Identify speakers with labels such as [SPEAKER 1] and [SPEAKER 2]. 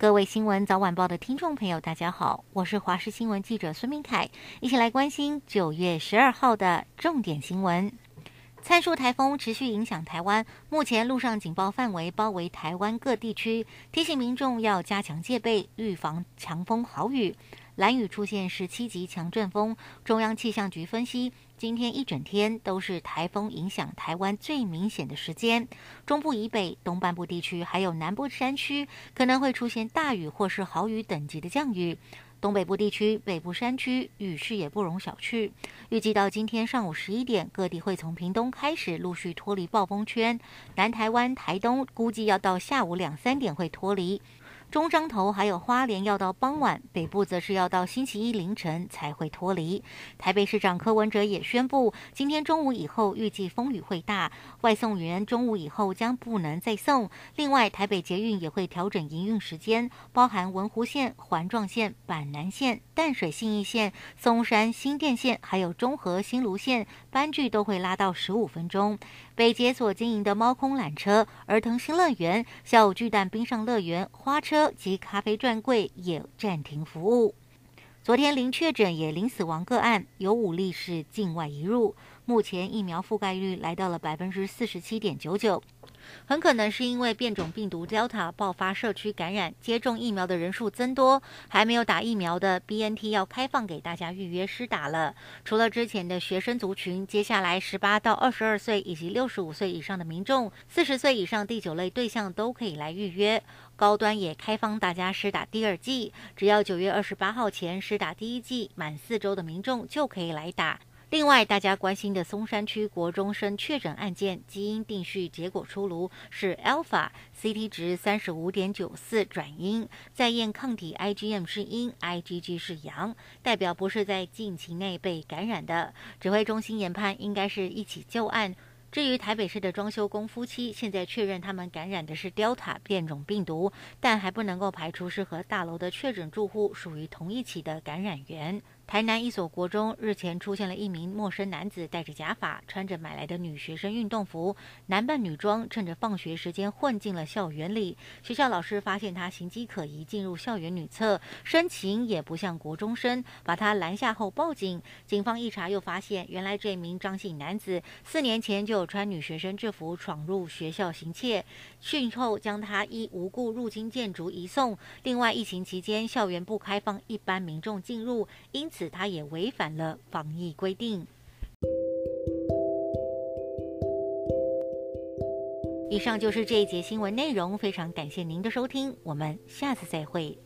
[SPEAKER 1] 各位新闻早晚报的听众朋友，大家好，我是华视新闻记者孙明凯，一起来关心九月十二号的重点新闻。参数台风持续影响台湾，目前路上警报范围包围台湾各地区，提醒民众要加强戒备，预防强风豪雨。蓝雨出现十七级强阵风，中央气象局分析，今天一整天都是台风影响台湾最明显的时间。中部以北、东半部地区还有南部山区可能会出现大雨或是豪雨等级的降雨。东北部地区、北部山区雨势也不容小觑。预计到今天上午十一点，各地会从屏东开始陆续脱离暴风圈，南台湾、台东估计要到下午两三点会脱离。中彰投还有花莲要到傍晚，北部则是要到星期一凌晨才会脱离。台北市长柯文哲也宣布，今天中午以后预计风雨会大，外送员中午以后将不能再送。另外，台北捷运也会调整营运时间，包含文湖线、环状线、板南线、淡水信义线、松山新店线，还有中和新芦线，班距都会拉到十五分钟。北捷所经营的猫空缆车、儿童新乐园、小巨蛋冰上乐园、花车及咖啡专柜也暂停服务。昨天零确诊也零死亡个案，有五例是境外移入。目前疫苗覆盖率来到了百分之四十七点九九。很可能是因为变种病毒 Delta 爆发社区感染，接种疫苗的人数增多，还没有打疫苗的 BNT 要开放给大家预约施打了。除了之前的学生族群，接下来十八到二十二岁以及六十五岁以上的民众，四十岁以上第九类对象都可以来预约。高端也开放大家施打第二剂，只要九月二十八号前施打第一剂，满四周的民众就可以来打。另外，大家关心的松山区国中生确诊案件基因定序结果出炉，是 Alpha，CT 值三十五点九四转阴，再验抗体 IgM 是阴，IgG 是阳，代表不是在近期内被感染的。指挥中心研判应该是一起旧案。至于台北市的装修工夫妻，现在确认他们感染的是 Delta 变种病毒，但还不能够排除是和大楼的确诊住户属于同一起的感染源。台南一所国中日前出现了一名陌生男子，戴着假发，穿着买来的女学生运动服，男扮女装，趁着放学时间混进了校园里。学校老师发现他行迹可疑，进入校园女厕，身形也不像国中生，把他拦下后报警。警方一查又发现，原来这名张姓男子四年前就有穿女学生制服闯入学校行窃，讯后将他依无故入侵建筑移送。另外，疫情期间校园不开放一般民众进入，因此。此，他也违反了防疫规定。以上就是这一节新闻内容，非常感谢您的收听，我们下次再会。